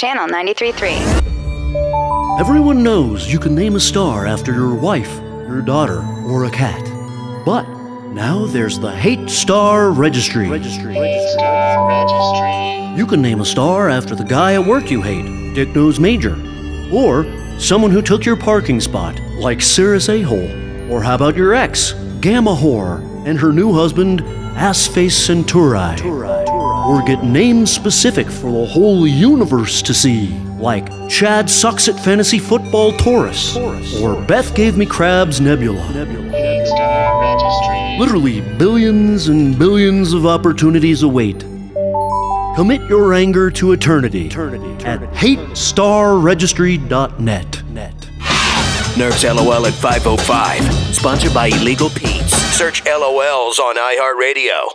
Channel 93.3. Everyone knows you can name a star after your wife, your daughter, or a cat. But now there's the Hate Star Registry. Registry. Registry. You can name a star after the guy at work you hate, Dick Nose Major. Or someone who took your parking spot, like Sirius A-Hole. Or how about your ex, Gamma Whore, and her new husband, Assface Centauri. Or get names specific for the whole universe to see, like Chad sucks at fantasy football Taurus. Or Beth gave me crabs Nebula. Literally billions and billions of opportunities await. Commit your anger to eternity, at hatestarregistry.net. Nerf's LOL at 505. Sponsored by Illegal Pete's. Search LOLs on iHeartRadio.